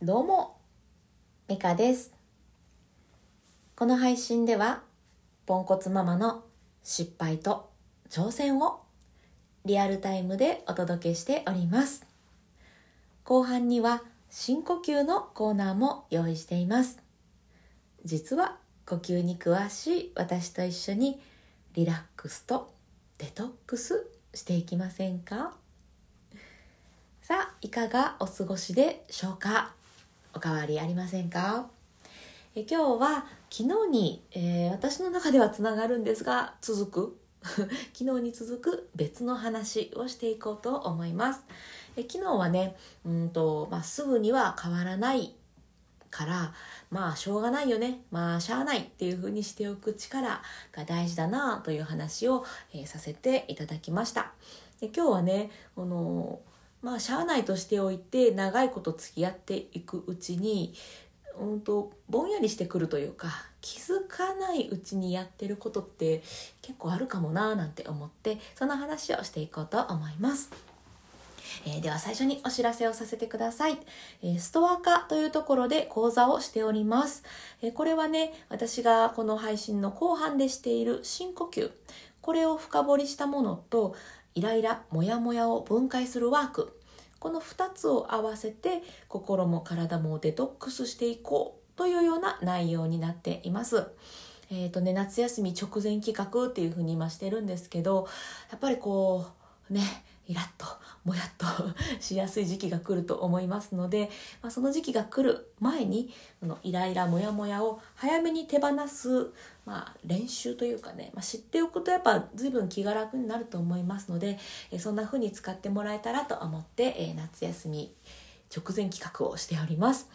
どうも、ミカです。この配信では、ポンコツママの失敗と挑戦をリアルタイムでお届けしております。後半には深呼吸のコーナーも用意しています。実は呼吸に詳しい私と一緒にリラックスとデトックスしていきませんか？さあ、いかがお過ごしでしょうか？おかわりありませんか？え今日は昨日に、えー私の中ではつながるんですが続く？昨日に続く別の話をしていこうと思います。え昨日はねうんと、まあ、すぐには変わらないからまあしょうがないよね。まあしゃあないっていう風にしておく力が大事だなという話を、えーさせていただきました。で今日はねあのまあしゃあないとしておいて長いこと付き合っていくうちにうんとぼんやりしてくるというか気づかないうちにやってることって結構あるかもなーなんて思ってその話をしていこうと思います。えーでは最初にお知らせをさせてください。えーストア化というところで講座をしております。えーこれはね、私がこの配信の後半でしている深呼吸。これを深掘りしたものと、イライラ、モヤモヤを分解するワーク。この2つを合わせて心も体もデトックスしていこうというような内容になっています。えー、とね、夏休み直前企画っていうふうに今してるんですけど、やっぱりこう、ね、イラッと、もやっと しやすい時期が来ると思いますので、まあ、その時期が来る前に、このイライラ、モヤモヤを早めに手放す、まあ、練習というかね、まあ、知っておくとやっぱ随分気が楽になると思いますので、そんな風に使ってもらえたらと思って、夏休み直前企画をしております。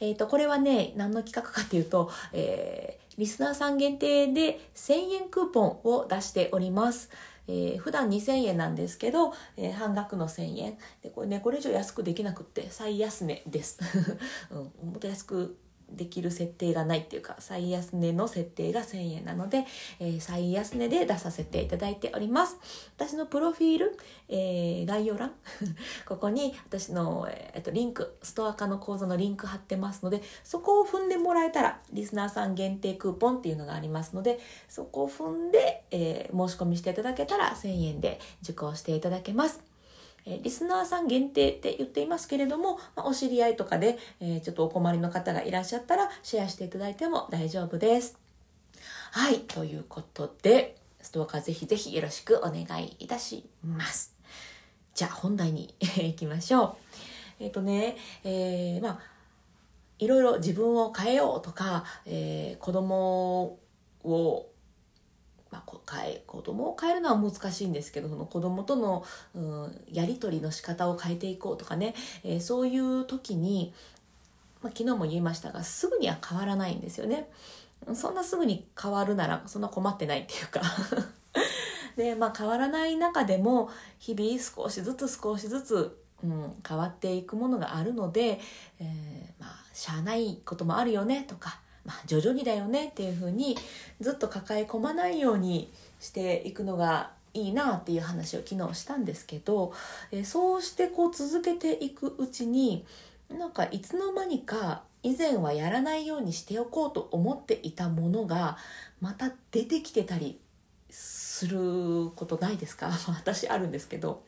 えっ、と、これはね、何の企画かっていうと、えーリスナーさん限定で1000円クーポンを出しております。えー普段2000円なんですけど、えー半額の1000円。で、これね、これ以上安くできなくって最安値です。うん、もっと安くできる設定がないっていうか最安値の設定が1000円なので、えー最安値で出させていただいております。私のプロフィール、えー概要欄 ここに私の、えーえっとリンクストア化の講座のリンク貼ってますのでそこを踏んでもらえたらリスナーさん限定クーポンっていうのがありますのでそこを踏んで、えー申し込みしていただけたら1000円で受講していただけます。えリスナーさん限定って言っていますけれども、まお知り合いとかで、えちょっとお困りの方がいらっしゃったらシェアしていただいても大丈夫です。はい、ということで、ストアカーぜひぜひよろしくお願いいたします。じゃあ本題に行きましょう。えっ、とね、えーまあ、いろいろ自分を変えようとか、えー子供を、変え子供を変えるのは難しいんですけどその子供との、うん、やり取りの仕方を変えていこうとかね、えーそういう時に、まあ、昨日も言いましたがすぐには変わらないんですよね。そんなすぐに変わるならそんな困ってないっていうか。で、まあ、変わらない中でも日々少しずつ少しずつ、うん、変わっていくものがあるので、えーまあしゃあないこともあるよねとか、まあ、徐々にだよねっていうふうにずっと抱え込まないようにしていくのがいいなっていう話を昨日したんですけど、えーそうしてこう続けていくうちになんかいつの間にか以前はやらないようにしておこうと思っていたものがまた出てきてたりすることないですか？私あるんですけど、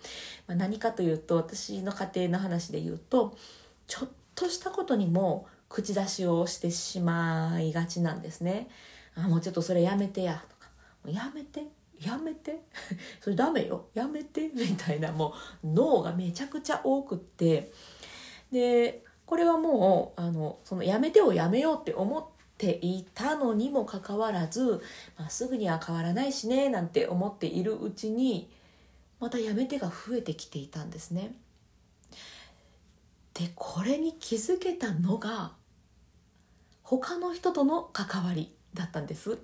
まあ、何かというと私の家庭の話で言うとちょっとしたことにも口出しをしてしまいがちなんですね。あもうちょっとそれやめてや。とか。もうやめて？やめて？それダメよ。やめて？みたいな。もう脳がめちゃくちゃ多くって。でこれはもうあのそのやめてをやめようって思っていたのにもかかわらず、まあ、すぐには変わらないしねなんて思っているうちにまたやめてが増えてきていたんですね。でこれに気づけたのが他の人との関わりだったんです。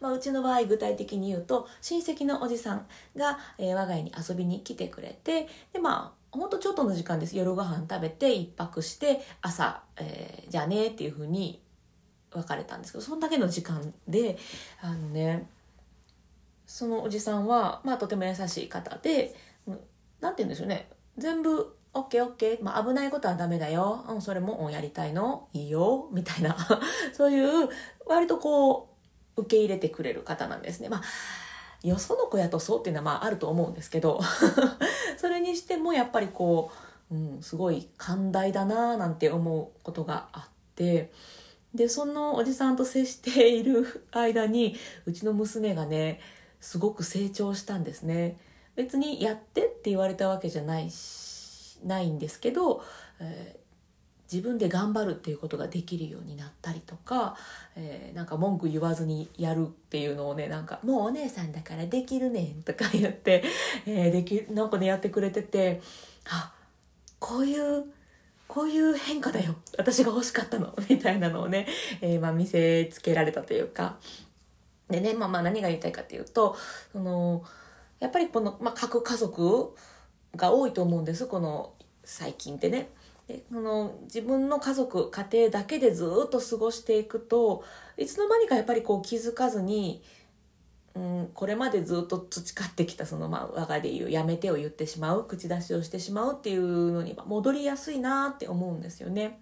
まあ、うちの場合具体的に言うと親戚のおじさんが、えー我が家に遊びに来てくれてでまあほんとちょっとの時間です夜ご飯食べて一泊して朝、えーじゃあねっていうふうに別れたんですけどそんだけの時間であのねそのおじさんは、まあ、とても優しい方でうんなんて言うんでしょうね全部「オッケーオッケー。まあ、危ないことはダメだよ。うん、それも、うん、やりたいのいいよ。みたいな。そういう、割とこう、受け入れてくれる方なんですね。まあ、よその子やとそうっていうのはまああると思うんですけど、それにしてもやっぱりこう、うん、すごい寛大だなぁなんて思うことがあって、で、そのおじさんと接している 間に、うちの娘がね、すごく成長したんですね。別にやってって言われたわけじゃないし、ないんですけど、えー自分で頑張るっていうことができるようになったりとか、えー、なんか文句言わずにやるっていうのをねなんか「もうお姉さんだからできるねん」とか言って、えー、できなんかねやってくれててあこういうこういう変化だよ。私が欲しかったの。みたいなのをね、えー、まあ、見せつけられたというか。でね、まあ、まあ何が言いたいかっていうとそのやっぱりこの、まあ、各家族が多いと思うんですこの最近ってね。でこの自分の家族家庭だけでずっと過ごしていくといつの間にかやっぱりこう気づかずに、うん、これまでずっと培ってきたその、まあ、我がで言う「やめて」を言ってしまう口出しをしてしまうっていうのに戻りやすいなって思うんですよね。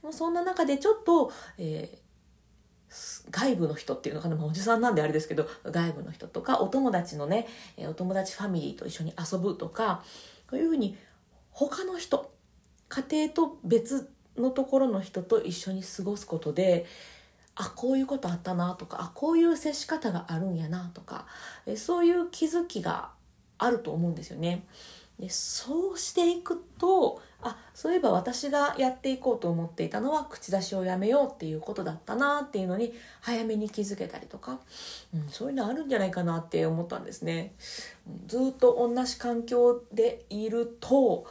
でもそんな中でちょっと、えー外部の人っていうのかな、まあ、おじさんなんであれですけど外部の人とかお友達のねお友達ファミリーと一緒に遊ぶとかこういうふうに他の人家庭と別のところの人と一緒に過ごすことであこういうことあったなとかあこういう接し方があるんやなとかそういう気づきがあると思うんですよね。でそうしていくとあそういえば私がやっていこうと思っていたのは口出しをやめようっていうことだったなっていうのに早めに気づけたりとか、うん、そういうのあるんじゃないかなって思ったんですね。ずっと同じ環境でいると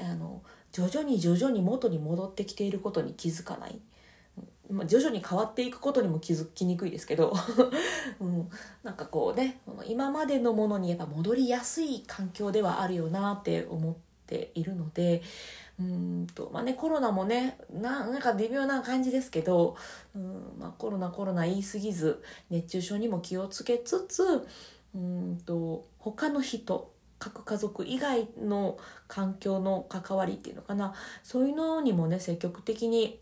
あの徐々に徐々に元に戻ってきていることに気づかない。まあ、徐々に変わっていくことにも気づきにくいですけど、うん、なんかこうね今までのものにやっぱ戻りやすい環境ではあるよなって思っているのでうんとまあねコロナもねなんか微妙な感じですけど、うんまあ、コロナコロナ言い過ぎず熱中症にも気をつけつつうんと他の人各家族以外の環境の関わりっていうのかなそういうのにもね積極的に、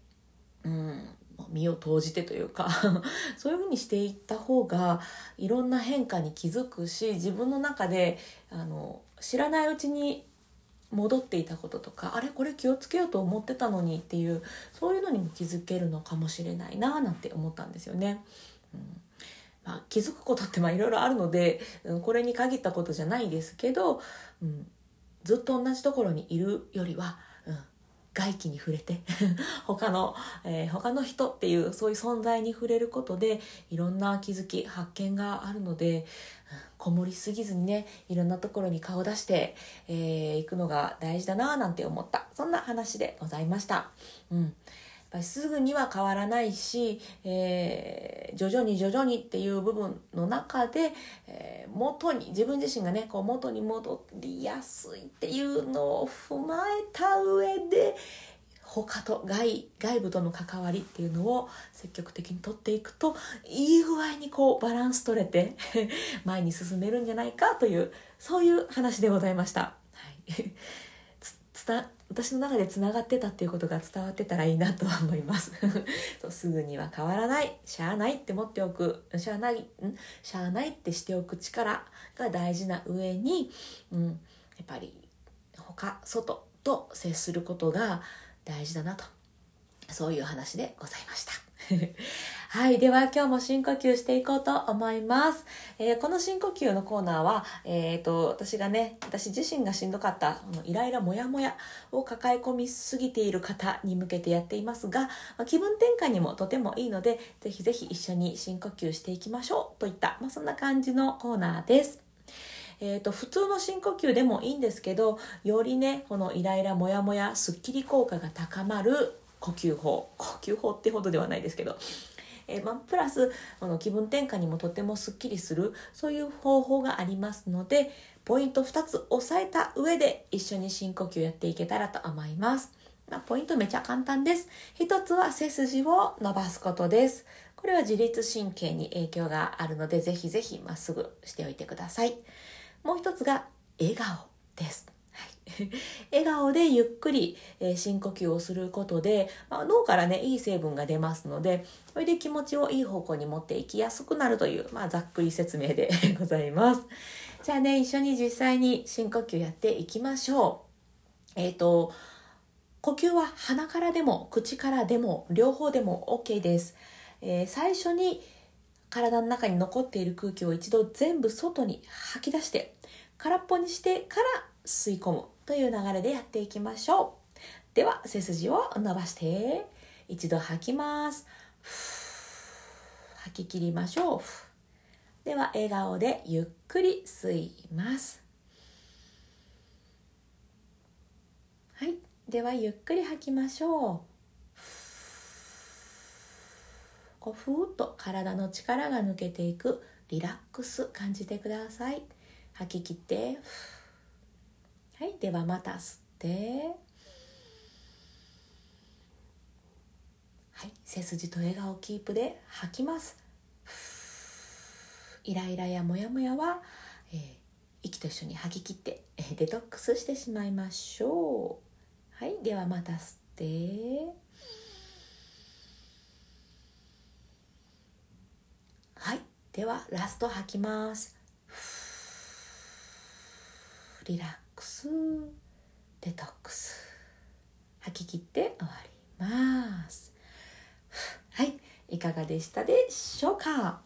うん、身を投じてというか そういうふうにしていった方がいろんな変化に気づくし自分の中であの知らないうちに戻っていたこととかあれこれ気をつけようと思ってたのにっていうそういうのにも気づけるのかもしれないななんて思ったんですよね。うんまあ、気づくことっていろいろあるので、うん、これに限ったことじゃないですけど、うん、ずっと同じところにいるよりは、外気に触れて 他の、えー、他の人っていうそういう存在に触れることでいろんな気づき発見があるので、こもりすぎずにねいろんなところに顔出してい、えー、くのが大事だななんて思ったそんな話でございました。うんぱりすぐには変わらないし、えー、徐々に徐々にっていう部分の中で、えー、元に自分自身がねこう元に戻りやすいっていうのを踏まえた上で他と外外部との関わりっていうのを積極的にとっていくといい具合にこうバランス取れて 前に進めるんじゃないかというそういう話でございました。はい私の中でつながってたっていうことが伝わってたらいいなとは思います。そうすぐには変わらない。しゃあないって持っておく。しゃあないん？しゃあないってしておく力が大事な上に、うん、やっぱり他外と接することが大事だなと。そういう話でございました。はい。では今日も深呼吸していこうと思います。えー、この深呼吸のコーナーは、えっ、ー、と、私がね、私自身がしんどかった、イライラモヤモヤを抱え込みすぎている方に向けてやっていますが、ま、気分転換にもとてもいいので、ぜひぜひ一緒に深呼吸していきましょうといった、まあ、そんな感じのコーナーです。えーと、普通の深呼吸でもいいんですけどよりねこのイライラモヤモヤすっきり効果が高まる呼吸法呼吸法ってほどではないですけどえー、まあ、プラスあの気分転換にもとてもすっきりするそういう方法がありますのでポイント2つ押さえた上で一緒に深呼吸やっていけたらと思います。まあ、ポイントめちゃ簡単です。一つは背筋を伸ばすことです。これは自律神経に影響があるので、ぜひぜひまっすぐしておいてください。もう一つが笑顔です。笑顔でゆっくり、え、深呼吸をすることで、まあ、脳からねいい成分が出ますのでそれで気持ちをいい方向に持っていきやすくなるという、まあ、ざっくり説明で ございます。じゃあね一緒に実際に深呼吸やっていきましょう。えっ、ー、と呼吸は鼻からでも口からでも両方でも OK です、えー、最初に体の中に残っている空気を一度全部外に吐き出して空っぽにしてから吸い込む。という流れでやっていきましょう。では背筋を伸ばして一度吐きます。吐き切りましょう。では笑顔でゆっくり吸います。はい。ではゆっくり吐きましょう。こふーっと体の力が抜けていくリラックス感じてください。吐き切ってはいではまた吸って。はい背筋と笑顔キープで吐きます。イライラやモヤモヤは、えー、息と一緒に吐き切って、えー、デトックスしてしまいましょう。はいではまた吸って。はいではラスト吐きます。リラックスデトックス。吐き切って終わります。はいいかがでしたでしょうか？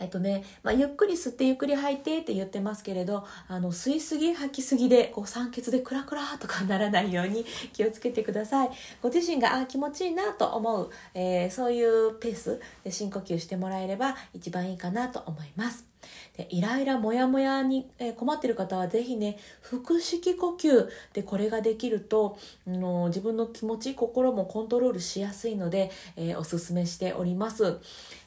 えっとね、まあ、ゆっくり吸ってゆっくり吐いてって言ってますけれどあの吸いすぎ吐きすぎでこう酸欠でクラクラとかならないように 気をつけてください。ご自身があ気持ちいいなと思う、えー、そういうペースで深呼吸してもらえれば一番いいかなと思います。でイライラモヤモヤに、え困ってる方は是非ね腹式呼吸でこれができると、あの自分の気持ち心もコントロールしやすいので、えー、おすすめしております。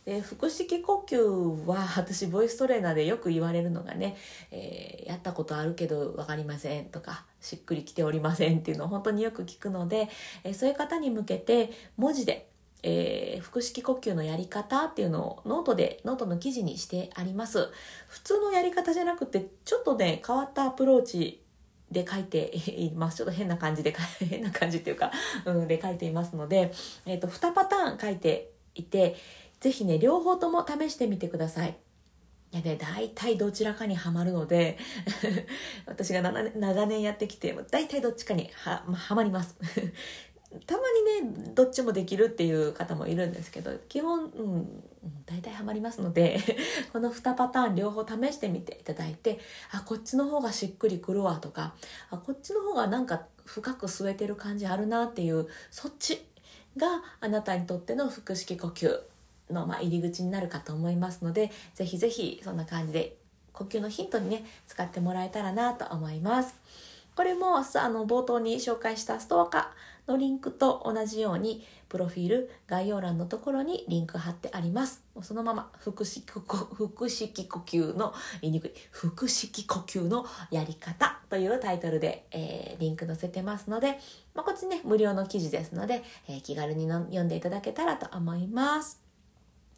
で腹式呼吸は私ボイストレーナーでよく言われるのがね、えー、やったことあるけど分かりませんとかしっくりきておりませんっていうのを本当によく聞くので、えー、そういう方に向けて文字でえー、腹式呼吸のやり方っていうのをノートでノートの記事にしてあります。普通のやり方じゃなくてちょっとね変わったアプローチで書いています。ちょっと変な感じで変な感じっていうか、うん、で書いていますので、えーと、2パターン書いていて是非ね両方とも試してみてください。いやね、大体どちらかにはまるので 私が長年やってきて大体どっちかにははまります。たまにねどっちもできるっていう方もいるんですけど基本、うん、大体ハマりますので この2パターン両方試してみていただいてあこっちの方がしっくりくるわとかあこっちの方がなんか深く吸えてる感じあるなっていうそっちがあなたにとっての腹式呼吸の、ま、入り口になるかと思いますのでぜひぜひそんな感じで呼吸のヒントにね使ってもらえたらなと思います。これもあの冒頭に紹介したストアカのリンクと同じようにプロフィール概要欄のところにリンク貼ってありますそのまま腹式腹式呼吸の言いにくい腹式呼吸のやり方というタイトルで、えー、リンク載せてますので、まあ、こっちね無料の記事ですので、えー、気軽に読んでいただけたらと思います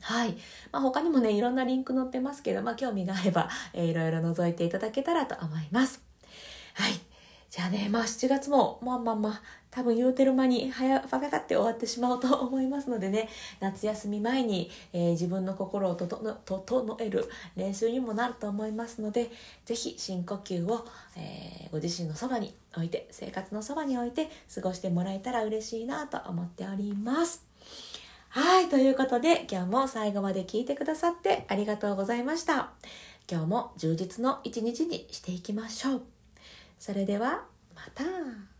はい。まあ、他にもね、いろんなリンク載ってますけど、まあ、興味があれば、えー、いろいろ覗いていただけたらと思います。はい。じゃあね、まあ7月も、まあまあまあ、多分言うてる間に早パカかって終わってしまうと思いますのでね、夏休み前に、えー、自分の心を整える練習にもなると思いますので、ぜひ深呼吸を、えー、ご自身のそばに置いて、生活のそばに置いて過ごしてもらえたら嬉しいなと思っております。はい、ということで今日も最後まで聞いてくださってありがとうございました。今日も充実の一日にしていきましょう。それではまた。